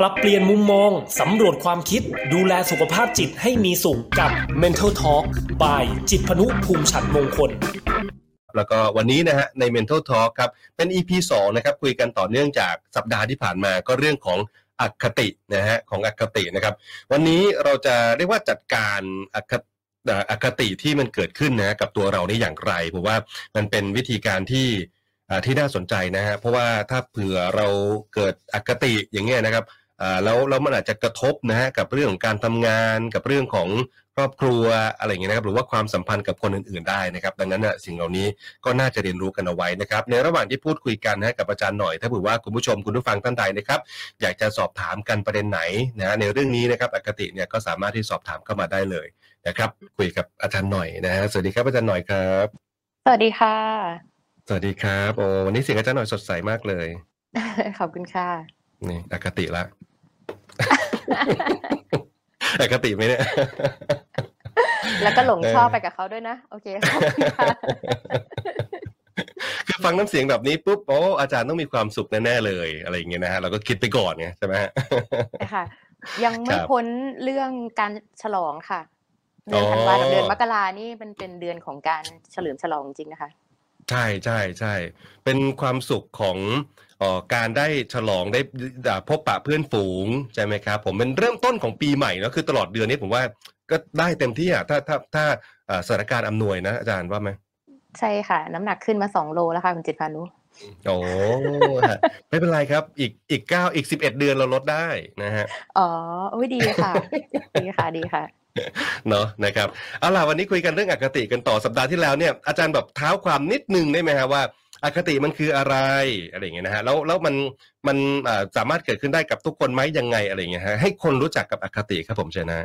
ปรับเปลี่ยนมุมมอง สำรวจความคิด ดูแลสุขภาพจิตให้มีสุขกับ Mental Talk by จิตพนุภูมิฉันมงคล แล้วก็วันนี้นะฮะใน Mental Talk ครับ เป็น EP 2 นะครับ คุยกันต่อเนื่องจากสัปดาห์ที่ผ่านมาก็เรื่องของอคตินะฮะของอคตินะครับ วันนี้เราจะเรียกว่าจัดการอคติอคติที่มันเกิดขึ้นนะกับตัวเราได้อย่างไรผมว่ามันเป็นวิธีการที่ ที่น่าสนใจนะฮะเพราะว่าถ้าเผื่อเราเกิดอคติอย่างเงี้ยนะครับแล้วแล้วมันอาจจะกระทบนะฮะกับเรื่องของการทำงานกับเรื่องของครอบครัวอะไรอย่างเงี้ยนะครับหรือว่าความสัมพันธ์กับคนอื่นๆได้นะครับดังนั้นนะสิ่งเหล่านี้ก็น่าจะเรียนรู้กันเอาไว้นะครับในระหว่างที่พูดคุยกันนะกับอาจารย์หน่อย ถ้าเผื่อว่าคุณผู้ชมคุณผู้ฟังท่านใดนะครับอยากจะสอบถามกันประเด็นไหนนะในเรื่องนี้นะครับอคติเนี่ยก็สามารถที่สอบถามเข้ามาได้เลยนะครับคุยกับอาจารย์หน่อยนะฮะสวัสดีครับอาจารย์หน่อยครับ สวัสดีค่ะ สวัสดีครับโอ้วันนี้เสียงอาจารย์หน่อยสดใสมากเลย ขอบคุณค่ะ นี่อคติละอคติไหมเนี่ย แล้วก็หลงชอบไปกับเขาด้วยนะ โอเคคือฟังน้ำเสียงแบบนี้ปุ๊บโอ้อาจารย์ต้องมีความสุขแน่ๆเลยอะไรอย่างเงี้ยนะฮะเราก็คิดไปก่อนไงใช่ไหมฮะค่ะยังไม่พ้นเรื่องการฉลองค่ะ เดือนธันวาคมเดือนมกรานี่เป็นเป็นเดือนของการเฉลิมฉลองจริงนะคะ ใช่ใช่ใช่ เป็นความสุขของออการได้ฉลองได้พบปะเพื่อนฝูงใช่ไหมครับ ผมเป็นเริ่มต้นของปีใหม่เนาะคือตลอดเดือนนี้ผมว่าก็ได้เต็มที่อะถ้าถ้าถ้าสถานการณ์อำนวยนะอาจารย์ว่าไหมใช่ค่ะ น้ำหนักขึ้นมาสองโลแล้วค่ะคุณจิตพานุโอ้ไม่เป็นไรครับ อีกอีกเก้าอีกสิบเอ็ดเดือนเราลดได้นะฮะ อ๋อโอ้ยดีค่ะ ดีค่ะดีค่ะ เนาะนะครับเอาล่ะวันนี้คุยกันเรื่องอคติกันต่อสัปดาห์ที่แล้วเนี่ยอาจารย์แบบเท้าความนิดนึงได้ไหมฮะว่าอคติมันคืออะไรอะไรอย่างเงี้ยนะฮะแล้วแล้วมันมันสามารถเกิดขึ้นได้กับทุกคนไหมยังไงอะไรอย่างเงี้ยฮะให้คนรู้จักกับอคติครับผมเชนะ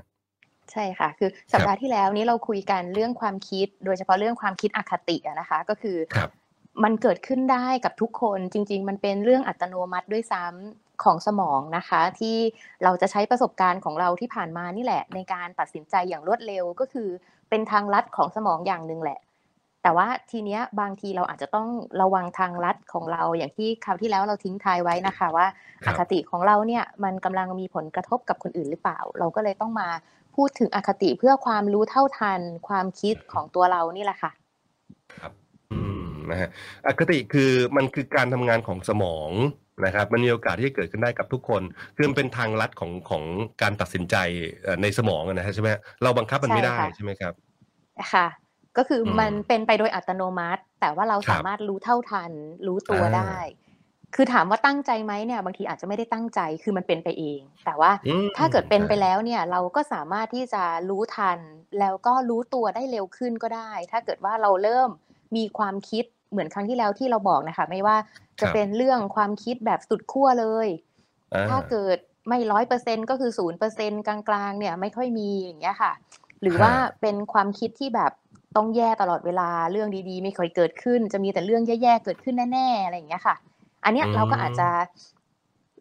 ใช่ค่ะ คือสัปดาห์ที่แล้วนี้เราคุยกันเรื่องความคิด โดยเฉพาะเรื่องความคิดอคตินะคะ ก็คือมันเกิดขึ้นได้กับทุกคนจริง ๆ มันเป็นเรื่องอัตโนมัติด้วยซ้ำ ของสมองนะคะ ที่เราจะใช้ประสบการณ์ของเราที่ผ่านมานี่แหละ ในการตัดสินใจอย่างรวดเร็วก็คือเป็นทางลัดของสมองอย่างหนึ่งแหละ แต่ว่าทีเนี้ยบางทีเราอาจจะต้องระวังทางลัดของเราอย่างที่คราวที่แล้วเราทิ้งทายไว้นะคะ ว่าอคติของเราเนี่ยมันกำลังมีผลกระทบกับคนอื่นหรือเปล่า เราก็เลยต้องมาพูดถึงอคติเพื่อความรู้เท่าทันความคิดของตัวเรานี่แหละค่ะ ครับ อืมนะฮะอคติคือมันคือการทำงานของสมอง นะครับมันมีโอกาสที่จะเกิดขึ้นได้กับทุกคน คือมันเป็นทางลัดของของการตัดสินใจในสมองนะฮะใช่ไหมเราบังคับมันไม่ได้ใช่ไหมครับค่ะก็คือมันเป็นไปโดยอัตโนมัติ แต่ว่าเราสามารถรู้เท่าทัน รู้ตัวได้ คือถามว่าตั้งใจไหมเนี่ย บางทีอาจจะไม่ได้ตั้งใจคือมันเป็นไปเอง แต่ว่าถ้าเกิดเป็นไปแล้วเนี่ย เราก็สามารถที่จะรู้ทัน แล้วก็รู้ตัวได้เร็วขึ้นก็ได้ ถ้าเกิดว่าเราเริ่มมีความคิดเหมือนครั้งที่แล้วที่เราบอกนะคะ ไม่ว่า จะเป็นเรื่องความคิดแบบสุดขั้วเลย ถ้าเกิดไม่ร้อยเปอร์เซ็นก็คือศูนย์เปอร์เซ็นกลางๆเนี่ยไม่ค่อยมีอย่างเงี้ยค่ะ หรือว่าเป็นความคิดที่แบบต้องแย่ตลอดเวลาเรื่องดีๆ ไม่ค่อยเกิดขึ้น จะมีแต่เรื่องแย่ๆเกิดขึ้นแน่ๆอะไรอย่างเงี้ยค่ะ อันเนี้ยเราก็อาจจะ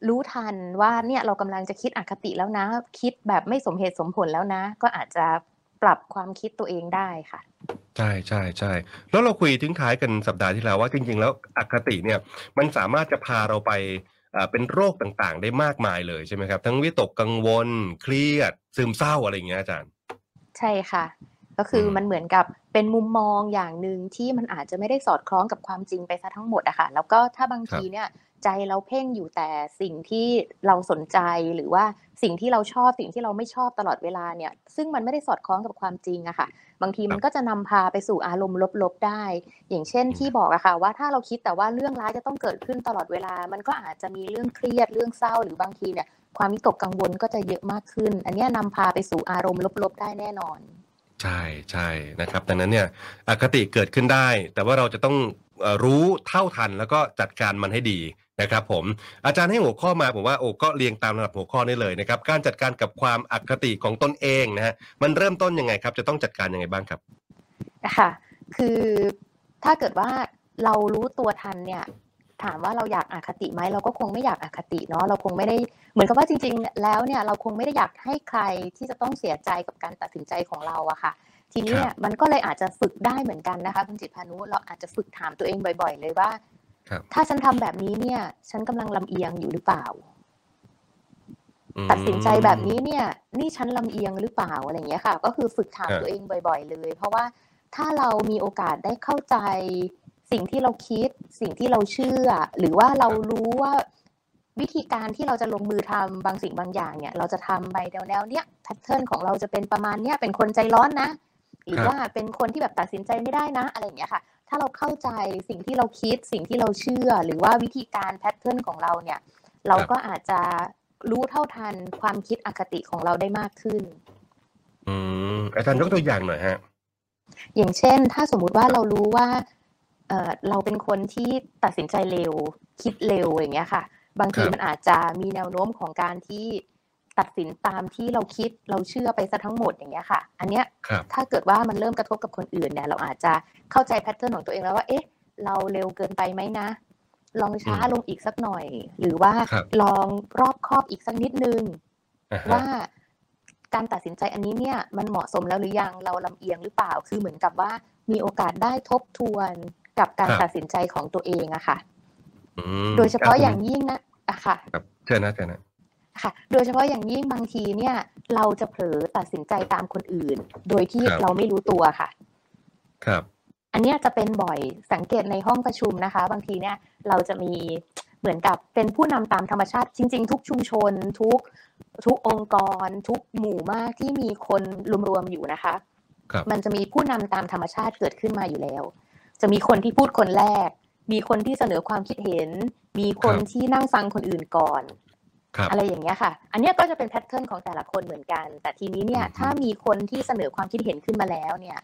รู้ทันว่าเนี่ยเรากำลังจะคิดอคติแล้วนะ คิดแบบไม่สมเหตุสมผลแล้วนะ ก็อาจจะ ปรับความคิดตัวเองได้ค่ะ ใช่ใช่ใช่แล้วเราคุยทิ้งท้ายกันสัปดาห์ที่แล้วว่าจริง ๆ แล้วอคติเนี่ยมันสามารถจะพาเราไปเป็นโรคต่างๆ ได้มากมายเลยใช่ไหมครับ ทั้งวิตกกังวล เครียด ซึมเศร้าอะไรอย่างเงี้ยอาจารย์ ใช่ค่ะ ก็คือมันเหมือนกับเป็นมุมมองอย่างหนึ่งที่มันอาจจะไม่ได้สอดคล้องกับความจริงไปซะทั้งหมดอะค่ะแล้วก็ถ้าบางทีเนี่ย ใจเราเพ่งอยู่แต่สิ่งที่เราสนใจหรือว่าสิ่งที่เราชอบสิ่งที่เราไม่ชอบตลอดเวลาเนี่ย ซึ่งมันไม่ได้สอดคล้องกับความจริงอะค่ะ บางทีมันก็จะนำพาไปสู่อารมณ์ลบๆได้ อย่างเช่นที่บอกอะค่ะ ว่าถ้าเราคิดแต่ว่าเรื่องร้ายจะต้องเกิดขึ้นตลอดเวลา มันก็อาจจะมีเรื่องเครียดเรื่องเศร้า หรือบางทีเนี่ยความวิตกกังวลก็จะเยอะมากขึ้น อันนี้นำพาไปสู่อารมณ์ลบๆได้แน่นอน ใช่ใช่นะครับดังนั้นเนี่ยอคติเกิดขึ้นได้ แต่ว่าเราจะต้อง รู้เท่าทันแล้วก็จัดการมันให้ดีนะครับผมอาจารย์ให้หัวข้อมาผมว่าโอ้ก็เรียงตามระดับหัวข้อนี้เลยนะครับการจัดการกับความอคติของตนเองนะฮะมันเริ่มต้นยังไงครับ จะต้องจัดการยังไงบ้างครับค่ะคือถ้าเกิดว่าเรารู้ตัวทันเนี่ยถามว่าเราอยากอคติไหมเราก็คงไม่อยากอคติเนาะเราคงไม่ได้เหมือนกับว่าจริง ๆ แล้วเนี่ยเราคงไม่ได้อยากให้ใครที่จะต้องเสียใจกับการตัดสินใจของเราอะค่ะ ทีนี้เนี่ยมันก็เลยอาจจะฝึกได้เหมือนกันนะคะคุณจิตพานุเราอาจจะฝึกถามตัวเองบ่อย ๆ เลยว่าถ้าฉันทำแบบนี้เนี่ย ฉันกำลังลำเอียงอยู่หรือเปล่า ตัดสินใจแบบนี้เนี่ย นี่ฉันลำเอียงหรือเปล่าอะไรเงี้ยค่ะ ก็คือฝึกถามตัวเองบ่อย ๆ เลย เพราะว่าถ้าเรามีโอกาสได้เข้าใจ สิ่งที่เราคิด สิ่งที่เราเชื่อ หรือว่าเรารู้ว่าวิธีการที่เราจะลงมือทำบางสิ่งบางอย่างเนี่ย เราจะทำไปแนวแนวเนี้ยแพทเทิร์นของเราจะเป็นประมาณเนี้ยเป็นคนใจร้อนนะ หรือว่าเป็นคนที่แบบตัดสินใจไม่ได้นะ อะไรอย่างเงี้ยค่ะ ถ้าเราเข้าใจสิ่งที่เราคิดสิ่งที่เราเชื่อ หรือว่าวิธีการแพทเทิร์นของเราเนี่ย เราก็อาจจะรู้เท่าทันความคิดอคติของเราได้มากขึ้น อืมอาจารย์ยกตัวอย่างหน่อยฮะ อย่างเช่น ถ้าสมมุติว่าเรารู้ว่าเออเราเป็นคนที่ตัดสินใจเร็ว คิดเร็วอย่างเงี้ยค่ะ บางทีมันอาจจะมีแนวโน้มของการที่ ตัดสินตามที่เราคิดเราเชื่อไปซะทั้งหมดอย่างเงี้ยค่ะ อันเนี้ยถ้าเกิดว่ามันเริ่มกระทบกับคนอื่นเนี่ย เราอาจจะเข้าใจแพทเทิร์นของตัวเองแล้วว่า เอ๊ะ เราเร็วเกินไปไหมนะ ลองช้าลงอีกสักหน่อย หรือว่าลองรอบครอบอีกสักนิดนึงว่าการตัดสินใจอันนี้เนี่ยมันเหมาะสมแล้วหรือยังเราลำเอียงหรือเปล่าคือเหมือนกับว่ามีโอกาสได้ทบทวนกับการตัดสินใจของตัวเองอะค่ะโดยเฉพาะอย่างยิ่งนะอะค่ะเชิญนะเชิญนะ ค่ะ โดยเฉพาะอย่างยิ่งบางทีเนี่ย เราจะเผลอตัดสินใจตามคนอื่น โดยที่เราไม่รู้ตัวค่ะ ครับ อันนี้จะเป็นบ่อยสังเกตในห้องประชุมนะคะ บางทีเนี่ยเราจะมีเหมือนกับเป็นผู้นำตามธรรมชาติจริง ๆ ทุกชุมชน ทุกทุกองค์กร ทุกหมู่มากที่มีคนรวมๆอยู่นะคะมันจะมีผู้นำตามธรรมชาติเกิดขึ้นมาอยู่แล้ว จะมีคนที่พูดคนแรก มีคนที่เสนอความคิดเห็น มีคนที่นั่งฟังคนอื่นก่อน อะไรอย่างเงี้ยค่ะ อันนี้ก็จะเป็นแพทเทิร์นของแต่ละคนเหมือนกัน แต่ทีนี้เนี่ยถ้ามีคนที่เสนอความคิดเห็นขึ้นมาแล้วเนี่ย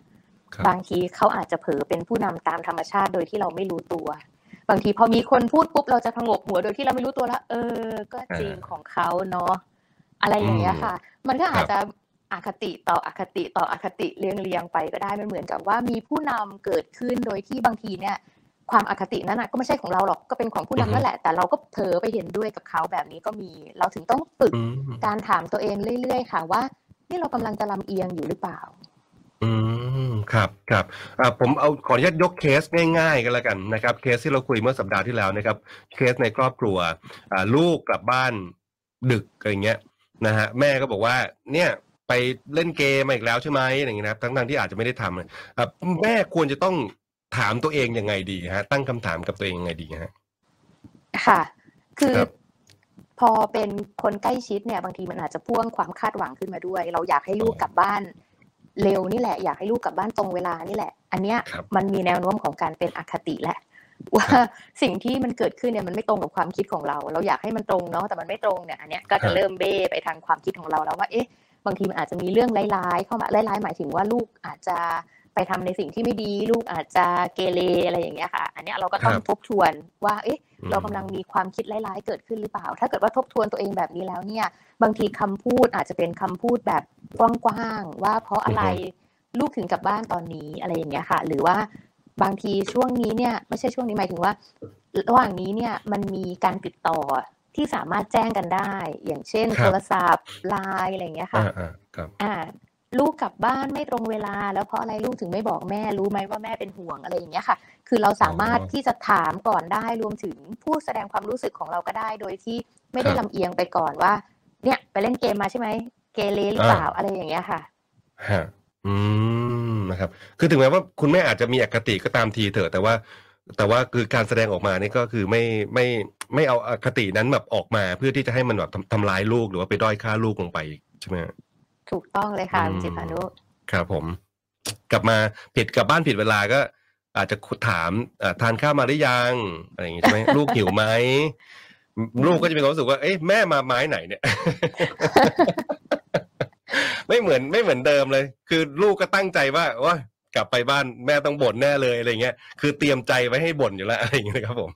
บางทีเขาอาจจะเผลอเป็นผู้นำตามธรรมชาติโดยที่เราไม่รู้ตัว บางทีพอมีคนพูดปุ๊บเราจะพงกหัวโดยที่เราไม่รู้ตัวแล้วเออ ก็จริงของเขาเนาะอะไรอย่างเงี้ยค่ะ มันก็อาจจะอคติต่ออคติต่ออคติเรียงเรียงไปก็ได้มันเหมือนกับว่ามีผู้นำเกิดขึ้นโดยที่บางทีเนี่ย ความอคตินั้นก็ไม่ใช่ของเราหรอกก็เป็นของผู้นำนั่นแหละ แต่เราก็เผลอไปเห็นด้วยกับเขาแบบนี้ก็มี เราถึงต้องฝึกการถามตัวเองเรื่อยๆค่ะว่า นี่เรากำลังจะลำเอียงอยู่หรือเปล่า อืมครับครับผมเอาขออนุญาตยกเคสง่ายๆกันแล้วกันนะครับ เคสที่เราคุยเมื่อสัปดาห์ที่แล้วนะครับ เคสในครอบครัวลูกกลับบ้านดึกอะไรเงี้ยนะฮะแม่ก็บอกว่า เนี่ยไปเล่นเกมมาอีกแล้วใช่ไหมอย่างเงี้ยนะทั้งๆที่อาจจะไม่ได้ทำแม่ควรจะต้อง ถามตัวเองยังไงดีฮะ ตั้งคำถามกับตัวเองยังไงดีฮะค่ะ คือพอเป็นคนใกล้ชิดเนี่ยบางทีมันอาจจะพ่วงความคาดหวังขึ้นมาด้วย เราอยากให้ลูกกลับบ้านเร็วนี่แหละ อยากให้ลูกกลับบ้านตรงเวลานี่แหละ อันเนี้ยมันมีแนวโน้มของการเป็นอคติแหละว่าสิ่งที่มันเกิดขึ้นเนี่ยมันไม่ตรงกับความคิดของเรา เราอยากให้มันตรงเนาะแต่มันไม่ตรงเนี่ยอันเนี้ยก็จะเริ่มเบ้ไปทางความคิดของเราแล้วว่าเอ๊ะบางทีมันอาจจะมีเรื่องร้ายๆเข้ามาร้ายๆหมายถึงว่าลูกอาจจะ ไปทำในสิ่งที่ไม่ดีลูกอาจจะเกเรอะไรอย่างเงี้ยค่ะ อันนี้เราก็ต้องทบทวนว่าเอ๊ะเรากำลังมีความคิดร้ายๆเกิดขึ้นหรือเปล่า ถ้าเกิดว่าทบทวนตัวเองแบบนี้แล้วเนี่ย บางทีคำพูดอาจจะเป็นคำพูดแบบกว้างๆว่าเพราะอะไรลูกถึงกลับบ้านตอนนี้อะไรอย่างเงี้ยค่ะ หรือว่าบางทีช่วงนี้เนี่ยไม่ใช่ช่วงนี้หมายถึงว่า ระหว่างนี้เนี่ยมันมีการติดต่อที่สามารถแจ้งกันได้ อย่างเช่น โทรศัพท์ไลน์อะไรอย่างเงี้ยค่ะอ่า ลูกกลับบ้านไม่ตรงเวลา แล้วเพราะอะไรลูกถึงไม่บอกแม่ รู้ไหมว่าแม่เป็นห่วงอะไรอย่างเงี้ยค่ะ คือเราสามารถที่จะถามก่อนได้รวมถึงพูดแสดงความรู้สึกของเราก็ได้ โดยที่ไม่ได้ลำเอียงไปก่อนว่า เนี่ยไปเล่นเกมมาใช่ไหมเกเรหรือเปล่าอะไรอย่างเงี้ยค่ะฮะอืมนะครับ คือถึงแม้ว่าคุณแม่อาจจะมีอคติก็ตามทีเถอะ แต่ว่าแต่ว่าคือการแสดงออกมานี่ก็คือไม่ไม่ไม่เอาอคตินั้นแบบออกมาเพื่อที่จะให้มันแบบทำร้ายลูกหรือว่าไปด้อยค่าลูกลงไปใช่ไหม ถูกต้องเลยค่ะจิตพานุครับผม กลับมาผิดกลับบ้านผิดเวลาก็ อาจจะถามทานข้าวมาหรือยังอะไรอย่างงี้ใช่ไหมลูกหิวไหมลูกก็จะมีความรู้สึกว่า เอ๊ะแม่มาไม้ไหนเนี่ย ไม่เหมือนไม่เหมือนเดิมเลย คือลูกก็ตั้งใจว่าว่า กลับไปบ้านแม่ต้องบ่นแน่เลยอะไรเงี้ยคือเตรียมใจไว้ให้บ่นอยู่แล้วอะไรอย่างเงี้ยครับผม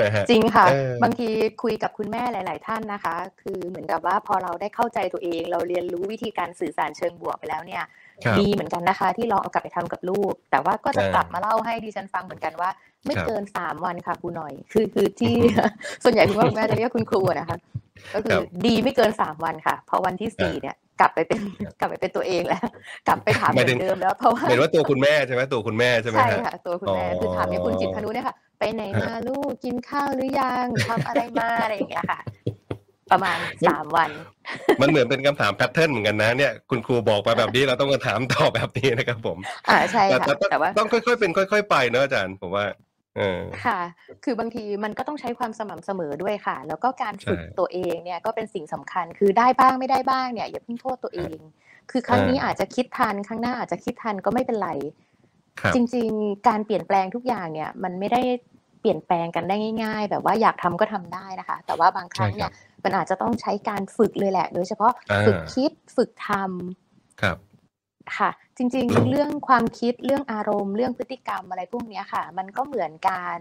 นะฮะจริงค่ะ บางทีคุยกับคุณแม่หลาย ๆ ท่านนะคะ คือเหมือนกับว่าพอเราได้เข้าใจตัวเอง เราเรียนรู้วิธีการสื่อสารเชิงบวกไปแล้วเนี่ยดีเหมือนกันนะคะ ที่ลองเอากลับไปทำกับลูก แต่ว่าก็จะกลับมาเล่าให้ดิฉันฟังเหมือนกันว่า ไม่เกินสามวันค่ะครูหน่อย คือคือที่ส่วนใหญ่คุณพ่อคุณแม่จะเรียกคุณครูนะคะ ก็คือดีไม่เกินสามวันค่ะ พอวันที่สี่เนี่ยกลับไปเป็นกลับไปเป็นตัวเองแล้ว กลับไปถามเหมือนเดิมแล้วเพราะว่าเห็นว่าตัวคุณแม่ใช่ไหมตัวคุณแม่ใช่ไหมใช่ค่ะตัวคุณแม่คือถามให้คุณจิตพนุเนี่ยค่ะ ไปไหนมาลูกกินข้าวหรือยังทำอะไรมาอะไรอย่างเงี้ยค่ะประมาณสามวัน มันเหมือนเป็นคำถามแพทเทิร์นเหมือนกันนะเนี่ยคุณครูบอกไปแบบนี้เราต้องมาถามต่อแบบนี้นะครับผม อ่าใช่ค่ะแต่ว่าต้องค่อยๆเป็นค่อย ๆ ไปเนอะอาจารย์ผมว่า ค่ะ คือบางทีมันก็ต้องใช้ความสม่ำเสมอด้วยค่ะ แล้วก็การฝึกตัวเองเนี่ยก็เป็นสิ่งสำคัญ คือได้บ้างไม่ได้บ้างเนี่ยอย่าเพิ่งโทษตัวเอง คือครั้งนี้อาจจะคิดทันครั้งหน้าอาจจะคิดทันก็ไม่เป็นไร จริง ๆ การเปลี่ยนแปลงทุกอย่างเนี่ยมันไม่ได้เปลี่ยนแปลงกันได้ง่าย ๆ แบบว่าอยากทำก็ทำได้นะคะ แต่ว่าบางครั้งเนี่ยมันอาจจะต้องใช้การฝึกเลยแหละ โดยเฉพาะฝึกคิดฝึกทำครับค่ะ จริงๆ เรื่องความคิดเรื่องอารมณ์ เรื่องพฤติกรรมอะไรพวกนี้ค่ะ มันก็เหมือนการ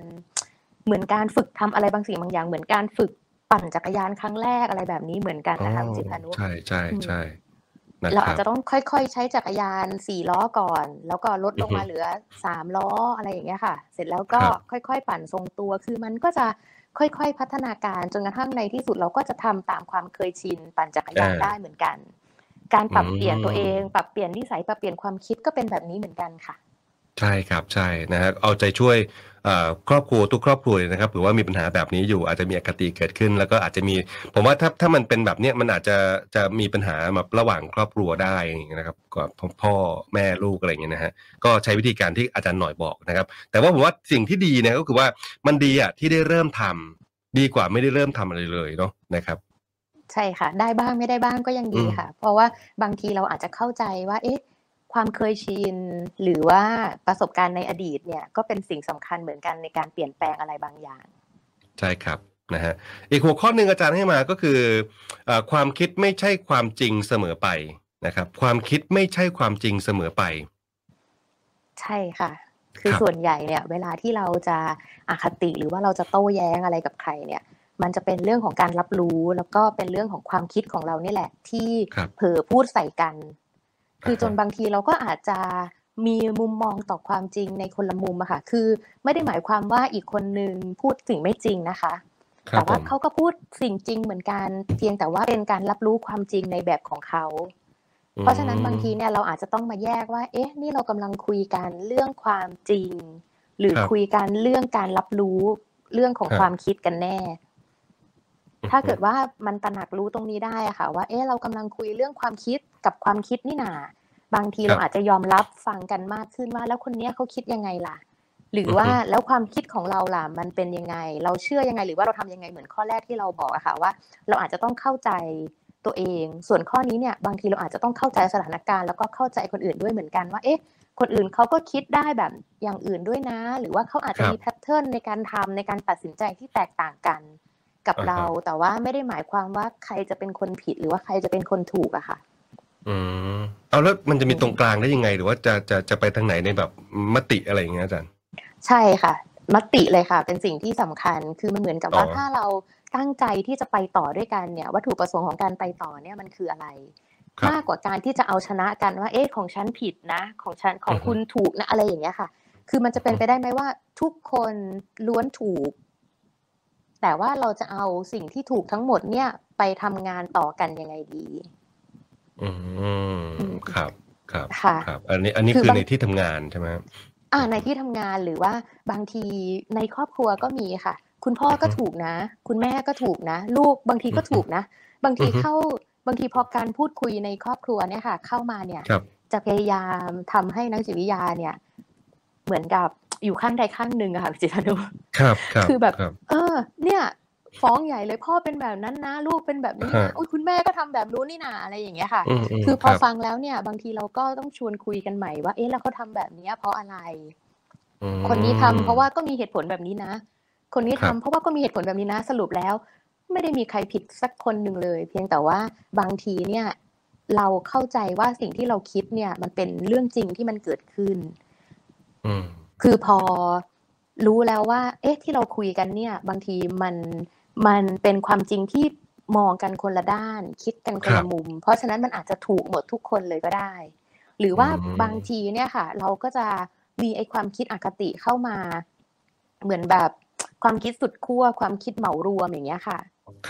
เหมือนการฝึกทำอะไรบางสิ่งบางอย่าง เหมือนการฝึกปั่นจักรยานครั้งแรกอะไรแบบนี้เหมือนกันนะคะจิพานุใช่ใช่ใช่เราอาจจะต้องค่อยๆ ใช้จักรยานสี่ล้อก่อน แล้วก็ลดลงมาเหลือสามล้ออะไรอย่างเงี้ยค่ะ เสร็จแล้วก็ค่อยๆ ปั่นทรงตัว คือมันก็จะค่อยๆ พัฒนาการจนกระทั่งในที่สุดเราก็จะทำตามความเคยชิน ปั่นจักรยานได้เหมือนกัน การปรับเปลี่ยนตัวเอง ปรับเปลี่ยนนิสัยปรับเปลี่ยนความคิดก็เป็นแบบนี้เหมือนกันค่ะ ใช่ครับใช่นะฮะเอาใจช่วยครอบครัวทุกครอบครัวนะครับหรือว่ามีปัญหาแบบนี้อยู่อาจจะมีอคติเกิดขึ้น แล้วก็อาจจะมี ผมว่าถ้าถ้ามันเป็นแบบเนี้ยมันอาจจะจะมีปัญหาแบบระหว่างครอบครัวได้นะครับกับพ่อแม่ลูกอะไรอย่างเงี้ยนะฮะก็ใช้วิธีการที่อาจารย์หน่อยบอกนะครับ แต่ว่าผมว่าสิ่งที่ดีเนี่ยก็คือว่ามันดีอะที่ได้เริ่มทำดีกว่าไม่ได้เริ่มทำอะไรเลยเนาะนะครับ ใช่ค่ะ ได้บ้างไม่ได้บ้างก็ยังดีค่ะ เพราะว่าบางทีเราอาจจะเข้าใจว่า เอ๊ะ ความเคยชินหรือว่าประสบการณ์ในอดีตเนี่ย ก็เป็นสิ่งสำคัญเหมือนกันในการเปลี่ยนแปลงอะไรบางอย่าง ใช่ครับนะฮะอีกหัวข้อหนึ่งอาจารย์ให้มาก็คืออความคิดไม่ใช่ความจริงเสมอไปนะครับ ความคิดไม่ใช่ความจริงเสมอไป ใช่ค่ะ คือส่วนใหญ่เนี่ย เวลาที่เราจะอคติหรือว่าเราจะโต้แย้งอะไรกับใครเนี่ย มันจะเป็นเรื่องของการรับรู้แล้วก็เป็นเรื่องของความคิดของเรานี่แหละ ที่เผลอพูดใส่กัน คือจนบางทีเราก็อาจจะมีมุมมองต่อความจริงในคนละมุมอะค่ะ คือไม่ได้หมายความว่าอีกคนนึงพูดสิ่งไม่จริงนะคะ แต่ว่าเขาก็พูดสิ่งจริงเหมือนกัน เพียงแต่ว่าเป็นการรับรู้ความจริงในแบบของเขา เพราะฉะนั้นบางทีเนี่ยเราอาจจะต้องมาแยกว่า เอ๊ะ นี่เรากำลังคุยกันเรื่องความจริง หรือคุยกันเรื่องการรับรู้เรื่องของความคิดกันแน่ ถ้าเกิดว่ามันตระหนักรู้ตรงนี้ได้ค่ะ ว่า เอ๊ะเรากำลังคุยเรื่องความคิดกับความคิดนี่นาบางทีเราอาจจะยอมรับฟังกันมากขึ้นว่า แล้วคนนี้เขาคิดยังไงล่ะ หรือว่าแล้วความคิดของเราล่ะมันเป็นยังไง เราเชื่อยังไงหรือว่าเราทำยังไงเหมือนข้อแรกที่เราบอกอะค่ะว่า เราอาจจะต้องเข้าใจตัวเอง ส่วนข้อนี้เนี่ยบางทีเราอาจจะต้องเข้าใจสถานการณ์แล้วก็เข้าใจคนอื่นด้วยเหมือนกันว่าเอ๊ะคนอื่นเขาก็คิดได้แบบอย่างอื่นด้วยนะ หรือว่าเขาอาจจะมีแพทเทิร์นในการทำในการตัดสินใจที่แตกต่างกัน กับเรา แต่ว่าไม่ได้หมายความว่าใครจะเป็นคนผิดหรือว่าใครจะเป็นคนถูกอะค่ะ อืมเอาแล้วมันจะมีตรงกลางได้ยังไง หรือว่าจะจะจะไปทางไหนในแบบมติอะไรอย่างเงี้ยอาจารย์ใช่ค่ะมติเลยค่ะ เป็นสิ่งที่สำคัญคือมันเหมือนกับว่าถ้าเราตั้งใจที่จะไปต่อด้วยกันเนี่ย วัตถุประสงค์ของการไปต่อเนี่ยมันคืออะไรมากกว่าการที่จะเอาชนะกันว่าเอ๊ะของฉันผิดนะ ของฉันของคุณถูกนะอะไรอย่างเงี้ยค่ะ คือมันจะเป็นไปได้ไหมว่าทุกคนล้วนถูก แต่ว่าเราจะเอาสิ่งที่ถูกทั้งหมดเนี่ยไปทำงานต่อกันยังไงดี อืมครับครับครับ อันนี้อันนี้คือในที่ทำงานใช่ไหมอ่าในที่ทำงานหรือว่าบางทีในครอบครัวก็มีค่ะ คุณพ่อก็ถูกนะ คุณแม่ก็ถูกนะ ลูกบางทีก็ถูกนะ บางทีเข้าบางทีพอการพูดคุยในครอบครัวเนี่ยค่ะ เข้ามาเนี่ยจะพยายามทำให้นักจิตวิทยาเนี่ย เหมือนกับ อยู่ข้างใดข้างหนึ่งอะค่ะจิตนุครับครับคือแบบ เออ เนี่ย ฟ้องใหญ่เลยพ่อเป็นแบบนั้นนะ ลูกเป็นแบบนี้นะอุ้ยคุณแม่ก็ทำแบบรู้นี่นาอะไรอย่างเงี้ยค่ะ คือพอฟังแล้วเนี่ย บางทีเราก็ต้องชวนคุยกันใหม่ว่าเอ๊ะแล้วเขาทาแบบนี้เพราะอะไร คนนี้ทำเพราะว่าก็มีเหตุผลแบบนี้นะ คนนี้ทำเพราะว่าก็มีเหตุผลแบบนี้นะ สรุปแล้ว ไม่ได้มีใครผิดสักคนหนึ่งเลย เพียงแต่ว่าบางทีเนี่ยเราเข้าใจว่าสิ่งที่เราคิดเนี่ย มันเป็นเรื่องจริงที่มันเกิดขึ้นอื คือพอรู้แล้วว่า เอ๊ะที่เราคุยกันเนี่ย บางทีมันมันเป็นความจริงที่มองกันคนละด้าน คิดกันคนละมุม เพราะฉะนั้นมันอาจจะถูกหมดทุกคนเลยก็ได้ หรือว่าบางทีเนี่ยค่ะ เราก็จะมีไอ้ความคิดอคติเข้ามา เหมือนแบบความคิดสุดขั้วความคิดเหมารวมอย่างเงี้ยค่ะ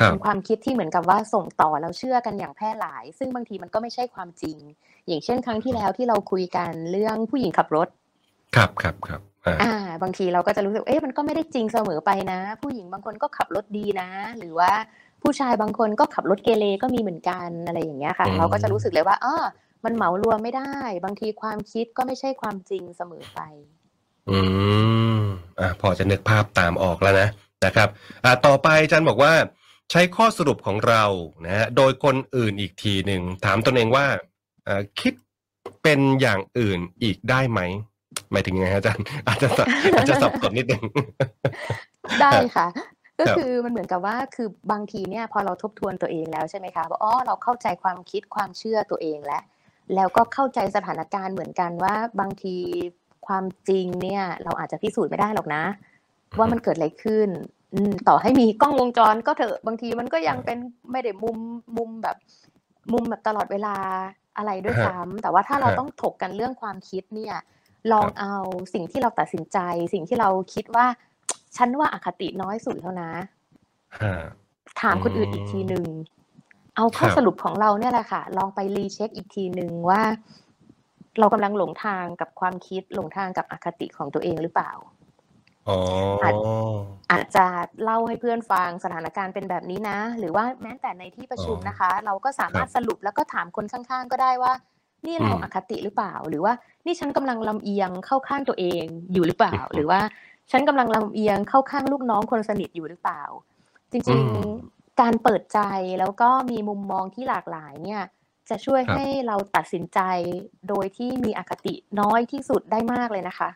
เป็นความคิดที่เหมือนกับว่าส่งต่อแล้วเชื่อกันอย่างแพร่หลาย ซึ่งบางทีมันก็ไม่ใช่ความจริง อย่างเช่นครั้งที่แล้วที่เราคุยกันเรื่องผู้หญิงขับรถ ครับครับครับอ่า บางทีเราก็จะรู้สึกเอ๊ะมันก็ไม่ได้จริงเสมอไปนะ ผู้หญิงบางคนก็ขับรถดีนะ หรือว่าผู้ชายบางคนก็ขับรถเกเรก็มีเหมือนกันอะไรอย่างเงี้ยค่ะ เราก็จะรู้สึกเลยว่าเออมันเหมารวมไม่ได้ บางทีความคิดก็ไม่ใช่ความจริงเสมอไป อืมอะพอจะนึกภาพตามออกแล้วนะนะครับอ่าต่อไปอาจารย์บอกว่า ใช้ข้อสรุปของเรานะฮะโดยคนอื่นอีกทีหนึ่งถามตนเองว่าอ่าคิดเป็นอย่างอื่นอีกได้ไหม หมายถึงไงอาจารย์ อาจจะอาจจะสับสนนิดนึงได้ค่ะก็คือมันเหมือนกับว่าคือบางทีเนี่ยพอเราทบทวนตัวเองแล้วใช่ไหมคะว่าอ๋อเราเข้าใจความคิดความเชื่อตัวเองแล้วแล้วก็เข้าใจสถานการณ์เหมือนกันว่าบางทีความจริงเนี่ย เราอาจจะพิสูจน์ไม่ได้หรอกนะ ว่ามันเกิดอะไรขึ้นต่อให้มีกล้องวงจรก็เถอะบางทีมันก็ยังเป็นไม่ได้มุมมุมแบบ มุมแบบตลอดเวลาอะไรด้วยซ้ำแต่ว่าถ้าเราต้องถกกันเรื่องความคิดเนี่ย ลองเอาสิ่งที่เราตัดสินใจ สิ่งที่เราคิดว่า ฉันว่าอคติน้อยสุดแล้วนะถามคนอื่นอีกทีหนึ่งเอาข้อสรุปของเราเนี่ยแหละค่ะ ลองไปรีเช็คอีกทีหนึ่งว่า เรากำลังหลงทางกับความคิดหลงทางกับอคติของตัวเองหรือเปล่าอาจอาจจะเล่าให้เพื่อนฟังสถานการณ์เป็นแบบนี้นะ หรือว่าแม้แต่ในที่ประชุมนะคะ เราก็สามารถสรุปแล้วก็ถามคนข้างๆ ก็ได้ว่า นี่เราอคติหรือเปล่า หรือว่านี่ฉันกำลังลำเอียงเข้าข้างตัวเองอยู่หรือเปล่า หรือว่าฉันกำลังลำเอียงเข้าข้างลูกน้องคนสนิทอยู่หรือเปล่า จริงๆการเปิดใจแล้วก็มีมุมมองที่หลากหลายเนี่ย จะช่วยให้เราตัดสินใจโดยที่มีอคติน้อยที่สุดได้มากเลยนะคะ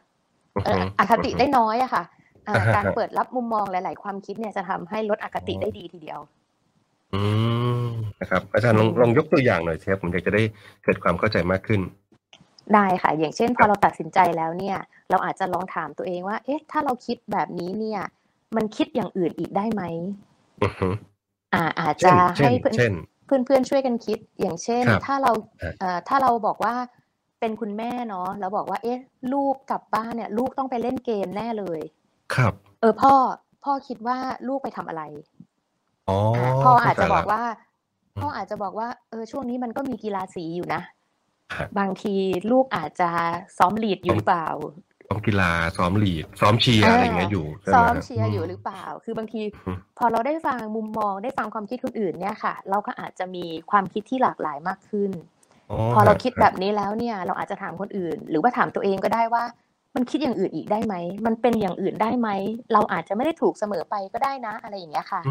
อคติได้น้อยอะค่ะการเปิดรับมุมมองหลาย ๆ ความคิดเนี่ยจะทำให้ลดอคติได้ดีทีเดียว อืมนะครับอาจารย์ลองลองยกตัวอย่างหน่อยเชฟผมอยากจะได้เกิดความเข้าใจมากขึ้น ได้ค่ะ อย่างเช่น พอเราตัดสินใจแล้วเนี่ย เราอาจจะลองถามตัวเองว่า เอ๊ะ ถ้าเราคิดแบบนี้เนี่ย มันคิดอย่างอื่นอีกได้ไหมอ่า อาจจะให้เพื่อนเพื่อนช่วยกันคิด อย่างเช่น ถ้าเราเอ่อถ้าเราบอกว่าเป็นคุณแม่เนาะแล้วบอกว่า เอ๊ะ ลูกกลับบ้านเนี่ย ลูกต้องไปเล่นเกมแน่เลย ครับ เออพ่อพ่อคิดว่าลูกไปทำอะไรอ๋อ พ่ออาจจะบอกว่าพ่ออาจจะบอกว่าเออช่วงนี้มันก็มีกีฬาสีอยู่นะ บางทีลูกอาจจะซ้อมลีดอยู่หรือเปล่าซ้อมกีฬาซ้อมลีดซ้อมเชียร์อะไรเงี้ยอยู่ซ้อมเชียร์อยู่หรือเปล่า คือบางที พอเราได้ฟังมุมมองได้ฟังความคิดคนอื่นเนี่ยค่ะ เราก็อาจจะมีความคิดที่หลากหลายมากขึ้น พอเราคิดแบบนี้แล้วเนี่ย เราอาจจะถามคนอื่น หรือว่าถามตัวเองก็ได้ว่ามันคิดอย่างอื่นอีกได้ไหม มันเป็นอย่างอื่นได้ไหม เราอาจจะไม่ได้ถูกเสมอไปก็ได้นะ อะไรอย่างเงี้ยค่ะ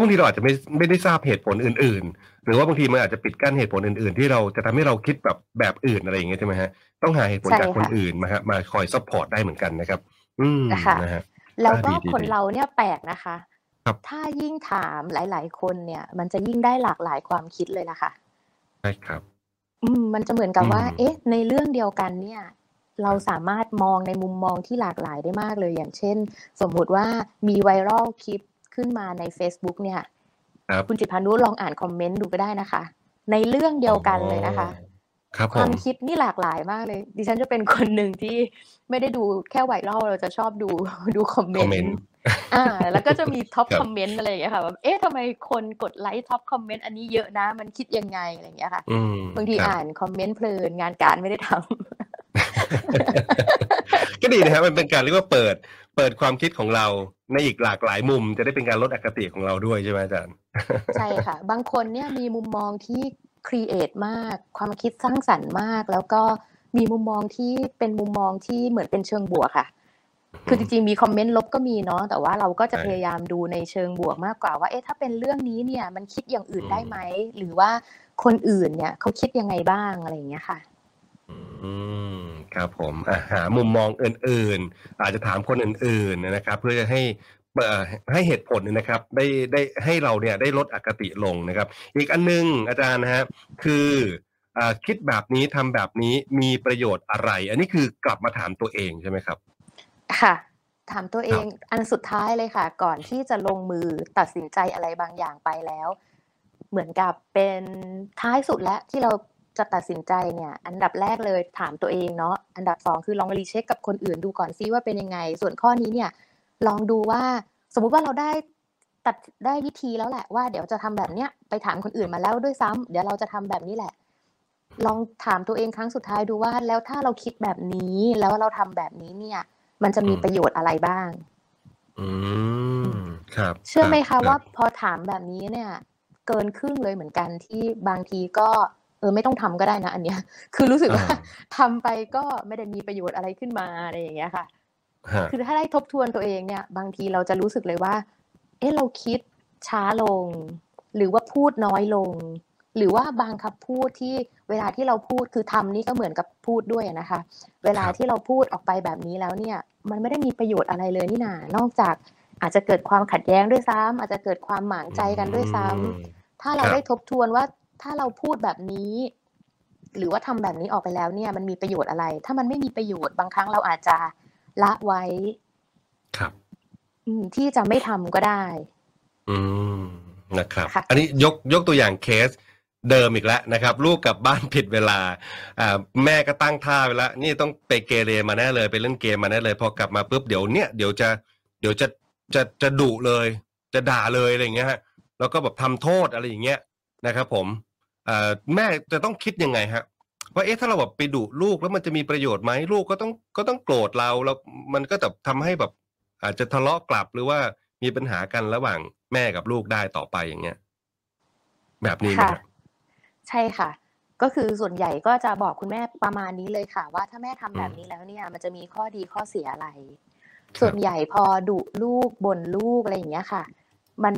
บางทีเราอาจจะไม่ไม่ได้ทราบเหตุผลอื่น ๆ หรือว่าบางทีมันอาจจะปิดกั้นเหตุผลอื่น ๆ ที่เราจะทำให้เราคิดแบบแบบอื่นอะไรอย่างเงี้ยใช่ไหมฮะต้องหาเหตุผลจากคนอื่นมาฮะมาคอย support ได้เหมือนกันนะครับ อืมนะฮะแล้วก็คนเราเนี่ยแปลกนะคะถ้ายิ่งถามหลาย ๆ คนเนี่ย มันจะยิ่งได้หลากหลายความคิดเลยล่ะค่ะใช่ครับ อืมมันจะเหมือนกับว่า เอ๊ะ ในเรื่องเดียวกันเนี่ย เราสามารถมองในมุมมองที่หลากหลายได้มากเลยอย่างเช่น สมมุติว่ามี viral clip ขึ้นมาใน Facebook เนี่ยคุณจิตพานุลองอ่าน comment ดูก็ได้นะคะ ในเรื่องเดียวกันเลยนะคะครับความคิดนี่หลากหลายมากเลย ดิฉันจะเป็นคนหนึ่งที่ไม่ได้ดูแค่ viral เราจะชอบดูดู comment อ่า แล้วก็จะมี top comment อะไรอย่างเงี้ยค่ะแบบเอ๊ะทำไมคนกด like top comment อันนี้เยอะนะ มันคิดยังไงอะไรอย่างเงี้ยค่ะบางทีอ่าน comment เพลินงานการไม่ได้ทำก็ดีนะครับมันเป็นการเรียกว่าเปิด เปิดความคิดของเราในอีกหลากหลายมุม จะได้เป็นการลดอคติของเราด้วยใช่ไหมอาจารย์ ใช่ค่ะ บางคนเนี่ยมีมุมมองที่ครีเอทมาก ความคิดสร้างสรรค์มาก แล้วก็มีมุมมองที่เป็นมุมมองที่เหมือนเป็นเชิงบวกค่ะ คือจริงๆมีคอมเมนต์ลบก็มีเนาะ แต่ว่าเราก็จะพยายามดูในเชิงบวกมากกว่าว่า เอ๊ะถ้าเป็นเรื่องนี้เนี่ยมันคิดอย่างอื่นได้ไหม หรือว่าคนอื่นเนี่ยเขาคิดยังไงบ้างอะไรอย่างเงี้ยค่ะ อืม ครับผมหามุมมองอื่นๆ อาจจะถามคนอื่นๆนะครับ เพื่อจะให้ให้เหตุผลนะครับได้ได้ให้เราเนี่ยได้ลดอคติลงนะครับ อีกอันนึงอาจารย์นะฮะคืออคิดแบบนี้ทำแบบนี้มีประโยชน์อะไร อันนี้คือกลับมาถามตัวเองใช่ไหมครับ ค่ะ ถามตัวเองอันสุดท้ายเลยค่ะ ก่อนที่จะลงมือตัดสินใจอะไรบางอย่างไปแล้ว เหมือนกับเป็นท้ายสุดแล้วที่เรา จะตัดสินใจเนี่ยอันดับแรกเลยถามตัวเองเนาะอันดับสองคือลองรีเช็คกับคนอื่นดูก่อนซิว่าเป็นยังไง ส่วนข้อนี้เนี่ยลองดูว่าสมมุติว่าเราได้ตัดได้วิธีแล้วแหละว่าเดี๋ยวจะทำแบบเนี้ยไปถามคนอื่นมาแล้วด้วยซ้ำเดี๋ยวเราจะทำแบบนี้แหละ ลองถามตัวเองครั้งสุดท้ายดูว่าแล้วถ้าเราคิดแบบนี้แล้วเราทำแบบนี้เนี่ย มันจะมีประโยชน์อะไรบ้าง อืมครับ เชื่อไหมรัคะบว่าพอถามแบบนี้เนี่ย เกินครึ่งเลยเหมือนกันที่บางทีก็ เออไม่ต้องทำก็ได้นะอันเนี้ย คือรู้สึกว่าอ่าทำไปก็ไม่ได้มีประโยชน์อะไรขึ้นมาอะไรอย่างเงี้ยค่ะฮะคือถ้าได้ทบทวนตัวเองเนี่ย บางทีเราจะรู้สึกเลยว่า เอ๊ะเราคิดช้าลง หรือว่าพูดน้อยลง หรือว่าบางคำพูดที่เวลาที่เราพูดคือทำนี่ก็เหมือนกับพูดด้วยนะคะ เวลาที่เราพูดออกไปแบบนี้แล้วเนี่ย มันไม่ได้มีประโยชน์อะไรเลยนี่นานอกจากอาจจะเกิดความขัดแย้งด้วยซ้ำอาจจะเกิดความหมางใจกันด้วยซ้ำอืมถ้าเราครับได้ทบทวนว่า ถ้าเราพูดแบบนี้ หรือว่าทำแบบนี้ออกไปแล้วเนี่ยมันมีประโยชน์อะไร ถ้ามันไม่มีประโยชน์บางครั้งเราอาจจะละไว้ ครับ อืมที่จะไม่ทำก็ได้ อืมนะครับค่ะอันนี้ยกยกตัวอย่างเคสเดิมอีกแล้วนะครับ ลูกกลับบ้านผิดเวลาอ่าแม่ก็ตั้งท่าไปแล้วนี่ต้องไปเกเรมาแน่เลยไปเล่นเกมมาแน่เลย พอกลับมาปุ๊บเดี๋ยวเนี้ยเดี๋ยวจะเดี๋ยวจะจะจะดุเลย จะด่าเลยอะไรอย่างเงี้ยฮะแล้วก็แบบทำโทษอะไรอย่างเงี้ยนะครับ ผมอ่า แม่จะต้องคิดยังไงฮะว่าเอ๊ะถ้าเราแบบไปดุลูกแล้วมันจะมีประโยชน์ไหมลูกก็ต้องก็ต้องโกรธเราแล้วมันก็แบบทำให้แบบ อาจจะทะเลาะกลับหรือว่ามีปัญหากันระหว่างแม่กับลูกได้ต่อไปอย่างเงี้ย แบบนี้ไหมค่ะใช่ค่ะ ก็คือส่วนใหญ่ก็จะบอกคุณแม่ประมาณนี้เลยค่ะ ว่าถ้าแม่ทำแบบนี้แล้วเนี่ย มันจะมีข้อดีข้อเสียอะไร ส่วนใหญ่พอดุลูกบ่นลูกอะไรอย่างเงี้ยค่ะ มัน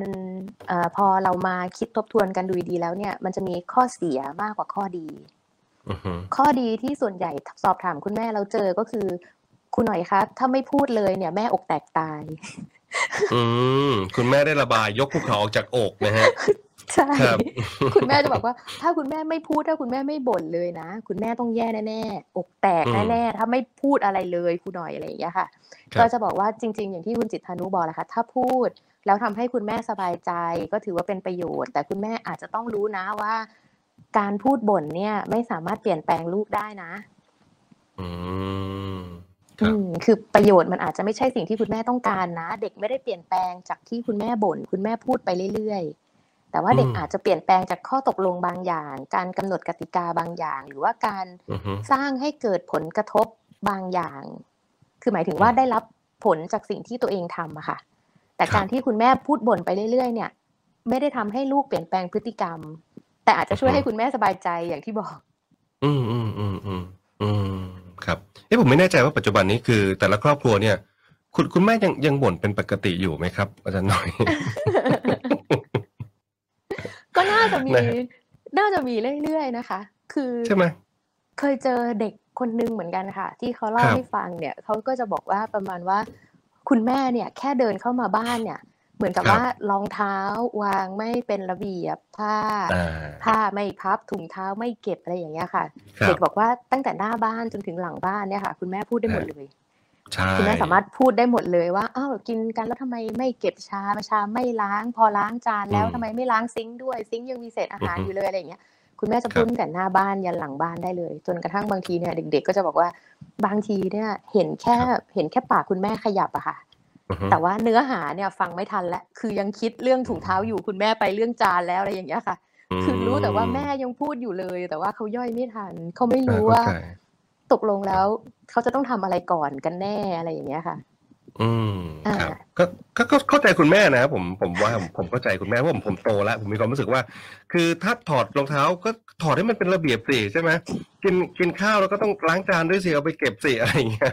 เอ่อพอเรามาคิดทบทวนกันดูดีๆแล้วเนี่ย มันจะมีข้อเสียมากกว่าข้อดีอือฮึข้อดีที่ส่วนใหญ่สอบถามคุณแม่เราเจอก็คือ คุณหน่อยคะถ้าไม่พูดเลยเนี่ยแม่อกแตกตาย อืมคุณแม่ได้ระบายยกภูเขาออกจากอกนะฮะใช่ครับคุณแม่จะบอกว่า ถ้าคุณแม่ไม่พูดถ้าคุณแม่ไม่บ่นเลยนะ คุณแม่ต้องแย่แน่ๆอกแตกอืมแน่ๆถ้าไม่พูดอะไรเลยคุณหน่อยอะไรอย่างเงี้ยค่ะครับก็จะบอกว่าจริง ๆ อย่างที่คุณจิตธานุบอกแหละค่ะถ้าพูด แล้วทำให้คุณแม่สบายใจก็ถือว่าเป็นประโยชน์ แต่คุณแม่อาจจะต้องรู้นะว่า การพูดบ่นเนี่ยไม่สามารถเปลี่ยนแปลงลูกได้นะ อืมครัอืบมคือประโยชน์มันอาจจะไม่ใช่สิ่งที่คุณแม่ต้องการนะ เด็กไม่ได้เปลี่ยนแปลงจากที่คุณแม่บ่นคุณแม่พูดไปเรื่อยๆ แต่ว่าเด็กอืมอาจจะเปลี่ยนแปลงจากข้อตกลงบางอย่าง การกำหนดกติกาบางอย่าง หรือว่าการอือฮึสร้างให้เกิดผลกระทบบางอย่าง คือหมายถึงว่าอืมได้รับผลจากสิ่งที่ตัวเองทำอะค่ะ แต่ครับการที่คุณแม่พูดบ่นไปเรื่อยๆเนี่ย ไม่ได้ทำให้ลูกเปลี่ยนแปลงพฤติกรรม แต่อาจจะช่วยให้คุณแม่สบายใจอย่างที่บอก อืมอืมอืมอืมอืมครับเอ้ผมไม่แน่ใจว่าปัจจุบันนี้คือ แต่ละครอบครัวเนี่ย คุณคุณแม่ยังยังบ่นเป็นปกติอยู่ไหมครับ อาจารย์หน่อย ก็น่าจะมีนะฮะน่าจะมีเรื่อยๆนะคะ คือใช่ไหมเคยเจอเด็กคนนึงเหมือนกันค่ะ ที่เขาเล่าครับให้ฟังเนี่ยเขาก็จะบอกว่าประมาณว่า คุณแม่เนี่ยแค่เดินเข้ามาบ้านเนี่ย เหมือนกับครับว่ารองเท้าวางไม่เป็นระเบียบผ้าอ่าผ้าไม่พับถุงเท้าไม่เก็บอะไรอย่างเงี้ยค่ะครับเด็กบอกว่าตั้งแต่หน้าบ้านจนถึงหลังบ้านเนี่ยค่ะ คุณแม่พูดได้หมดเลยใช่คุณแม่สามารถพูดได้หมดเลยว่าอ้าวกินกันแล้วทำไมไม่เก็บชามชามไม่ล้าง พอล้างจานแล้วทำไมไม่ล้างซิงค์ด้วยซิงค์ยังมีเศษอาหารอยู่เลยอะไรอย่างเงี้ย คุณแม่จะพูดตั้งแต่หน้าบ้านยันหลังบ้านได้เลย จนกระทั่งบางทีเนี่ยเด็ก ๆ ก็จะบอกว่าบางทีเนี่ยเห็นแค่เห็นแค่ปากคุณแม่ขยับอะค่ะอือฮึแต่ว่าเนื้อหาเนี่ยฟังไม่ทันแล้วคือยังคิดเรื่องถุงเท้าอยู่คุณแม่ไปเรื่องจานแล้วอะไรอย่างเงี้ยค่ะ คือรู้แต่ว่าแม่ยังพูดอยู่เลย แต่ว่าเขาย่อยไม่ทันเขาไม่รู้ว่าเข้ใจตกลงแล้ว เขาจะต้องทำอะไรก่อนกันแน่อะไรอย่างเงี้ยค่ะ อืมอ่าครับก็ก็ก็เข้าใจคุณแม่นะครับผมผมว่าผมผมเข้าใจคุณแม่เพราะผมผมโตแล้วผมมีความรู้สึกว่า คือถ้าถอดรองเท้าก็ถอดให้มันเป็นระเบียบสิใช่ไหมกินกินข้าวแล้วก็ต้องล้างจานด้วยสิเอาไปเก็บสิอะไรอย่างเงี้ย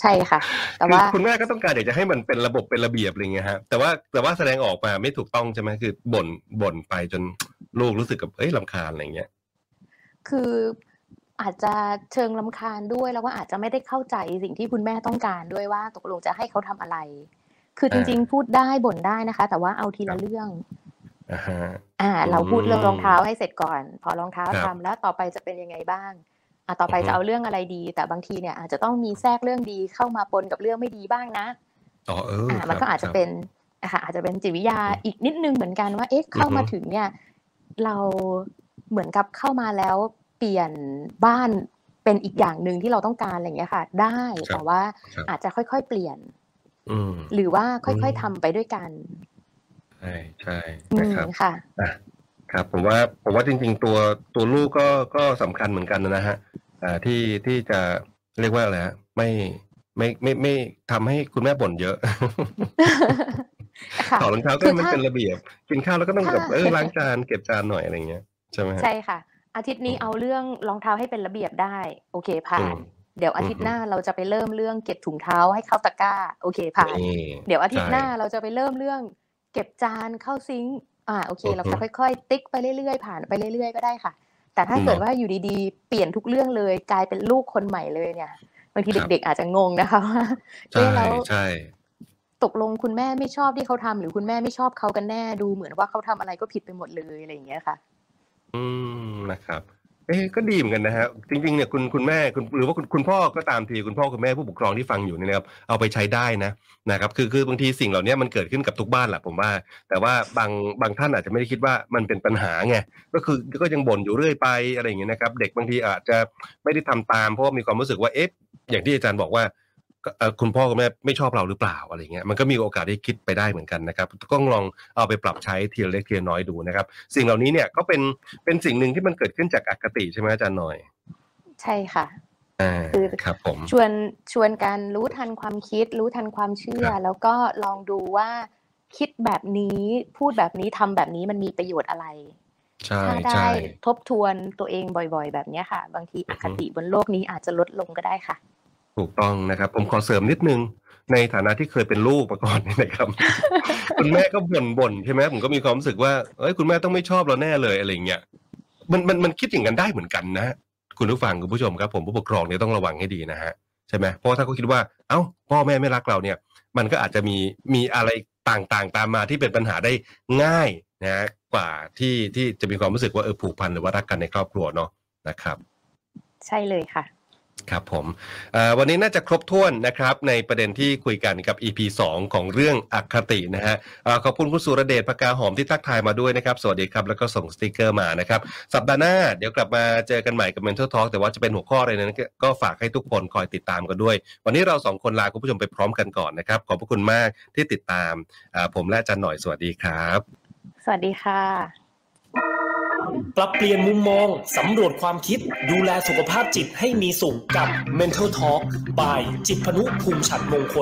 ใช่ค่ะ แต่คือว่าคุณแม่ก็ต้องการอยากจะให้มันเป็นระบบเป็นระเบียบอะไรเงี้ยฮะแต่ว่าแต่ว่าแสดงออกมาไม่ถูกต้องใช่ไหมคือบ่นบ่นไปจนลูกรู้สึกกับเอ้ยลำคาญอะไรเงี้ย คือ อาจจะเชิงลำคาญด้วยแล้วก็อาจจะไม่ได้เข้าใจสิ่งที่คุณแม่ต้องการด้วยว่าตกลงจะให้เขาทำอะไร คือจริง ๆ พูดได้บ่นได้นะคะ แต่ว่าเอาทีละเรื่องอ่าฮะอ่าเราพูดเรื่องอืมรองเท้าให้เสร็จก่อน พอรองเท้าครับทำแล้วต่อไปจะเป็นยังไงบ้างอะต่อไปอือฮึจะเอาเรื่องอะไรดี แต่บางทีเนี่ยอาจจะต้องมีแทรกเรื่องดีเข้ามาปนกับเรื่องไม่ดีบ้างนะอ๋อเอออ่าครับมันก็อาจจะครับเป็นอะค่ะอาจจะเป็นจิตวิทยาอืมอีกนิดนึงเหมือนกันว่า เอ๊ะเข้ามาอือฮึถึงเนี่ย เราเหมือนกับเข้ามาแล้วเป ลี่ยนบ้านเป็นอีกอย่างหนึ่งที่เราต้องการอะไรอย่างเงี้ยค่ะ ได้แต่ว่าครับอาจจะค่อยๆเปลี่ยนอืมหรือว่าค่อยอืมๆทำไปด้วยกันใช่ใช่อืนะมครับค่ะอะครับผมว่าผมว่าจริง ๆ ตัวตัวลูกก็ก็สำคัญเหมือนกันนะฮะอ่าที่ที่จะเรียกว่าอะไรฮะไม่ไม่ไม่ไม่ทำให้คุณแม่บ่นเยอะค่ะถอดรองเท้าก็คือมันถ้าเป็นระเบียบ กินข้าวแล้วก็ต้องแบบถ้าเออล้างจานเก็บจานหน่อยอะไรเงี้ยใช่ไหมฮะใช่ค่ะ อาทิตย์นี้อืมเอาเรื่องรองเท้าให้เป็นระเบียบได้ โอเคผ่าอืนมเดี๋ยวอาทิตอืย์มหน้าเราจะไปเริ่มเรื่องเก็บถุงเท้าให้เข้าตะกร้า โอเคผ่านนี่เดี๋ยวอาทิตย์ใช่หน้าเราจะไปเริ่มเรื่อง เก็บจานเข้าซิงค์อ่าโอเคอือฮึเราจะค่อยๆ ติ๊กไปเรื่อยๆ ผ่านไปเรื่อยๆก็ได้ค่ะ แต่ถ้าอืมเกิดว่าอยู่ดีๆ เปลี่ยนทุกเรื่องเลยกลายเป็นลูกคนใหม่เลยเนี่ยบางทีครับเด็กๆอาจจะงงนะคะว่าใช่เอ๊ะแล้วใช่ตกลงคุณแม่ไม่ชอบที่เขาทำหรือคุณแม่ไม่ชอบเขากันแน่ดูเหมือนว่าเขาทำอะไรก็ผิดไปหมดเลยอะไรอย่างเงี้ยค่ะ อืม นะครับ เอ๊ะ ก็ดีเหมือนกันนะฮะจริง ๆ เนี่ยคุณคุณแม่คุณหรือว่าคุณคุณพ่อก็ตามทีคุณพ่อคุณแม่ผู้ปกครองที่ฟังอยู่เนี่ยนะครับ เอาไปใช้ได้นะนะครับ คือคือบางทีสิ่งเหล่านี้มันเกิดขึ้นกับทุกบ้านแหละผมว่า แต่ว่าบางบางท่านอาจจะไม่ได้คิดว่ามันเป็นปัญหาไงก็คือก็ยังบ่นอยู่เรื่อยไปอะไรอย่างเงี้ยนะครับ เด็กบางทีอาจจะไม่ได้ทำตามเพราะว่ามีความรู้สึกว่าเอ๊ะอย่างที่อาจารย์บอกว่า คุณพ่อคุณแม่ไม่ชอบเราหรือเปล่าอะไรเงี้ยมันก็มีโอกาสได้คิดไปได้เหมือนกันนะครับก็ลองเอาไปปรับใช้ทีละเล็กทีละน้อยดูนะครับ สิ่งเหล่านี้เนี่ยก็เป็นเป็นสิ่งหนึ่งที่มันเกิดขึ้นจากอคติใช่ไหมอาจารย์หน่อย ใช่ค่ะอ่าคือครับผมชวนชวนกันรู้ทันความคิด รู้ทันความเชื่อครับแล้วก็ลองดูว่าคิดแบบนี้พูดแบบนี้ทำแบบนี้มันมีประโยชน์อะไรใช่ถ้าได้ใช่ทบทวนตัวเองบ่อย ๆ แบบเนี้ยค่ะ บางทีอืออฮึคติบนโลกนี้อาจจะลดลงก็ได้ค่ะ ถูกต้องนะครับ ผมขอเสริมนิดนึงในฐานะที่เคยเป็นลูกมาก่อนนี่นะครับ คุณแม่ก็บ่นบ่นใช่ไหมผมก็มีความรู้สึกว่าเอ้ยคุณแม่ต้องไม่ชอบเราแน่เลยอะไรเงี้ยมันมันมันคิดอย่างนั้นได้เหมือนกันนะคุณผู้ฟังคุณผู้ชมครับ ผมผู้ปกครองเนี่ยต้องระวังให้ดีนะฮะใช่ไหมเพราะถ้าเขาคิดว่าเอ้าพ่อแม่ไม่รักเราเนี่ย มันก็อาจจะมีมีอะไรต่างๆ ตามมาที่เป็นปัญหาได้ง่ายนะกว่าที่ที่จะมีความรู้สึกว่าเออผูกพันหรือว่ารักกันในครอบครัวเนาะนะครับ ใช่เลยค่ะ ครับผมวันนี้น่าจะครบถ้วนนะครับในประเด็นที่คุยกันกับ EP 2 ของเรื่องอคตินะฮะเอ่อขอบคุณคุณสุรเดชปากาหอมที่ทักทายมาด้วยนะครับสวัสดีครับแล้วก็ส่งสติกเกอร์มานะครับสัปดาห์หน้าเดี๋ยวกลับมาเจอกันใหม่กับ Mental Talk แต่ว่าจะเป็นหัวข้ออะไรนั้นก็ฝากให้ทุกคนคอยติดตามกันด้วย วันนี้เราสองคนลาคุณผู้ชมไปพร้อมกันก่อนนะครับขอบพระคุณมากที่ติดตามผมและจารย์หน่อยสวัสดีครับ สวัสดีค่ะ ปรับเปลี่ยนมุมมอง สำรวจความคิด ดูแลสุขภาพจิตให้มีสุขกับ Mental Talk by จิตพนุภูมิฉันมงคล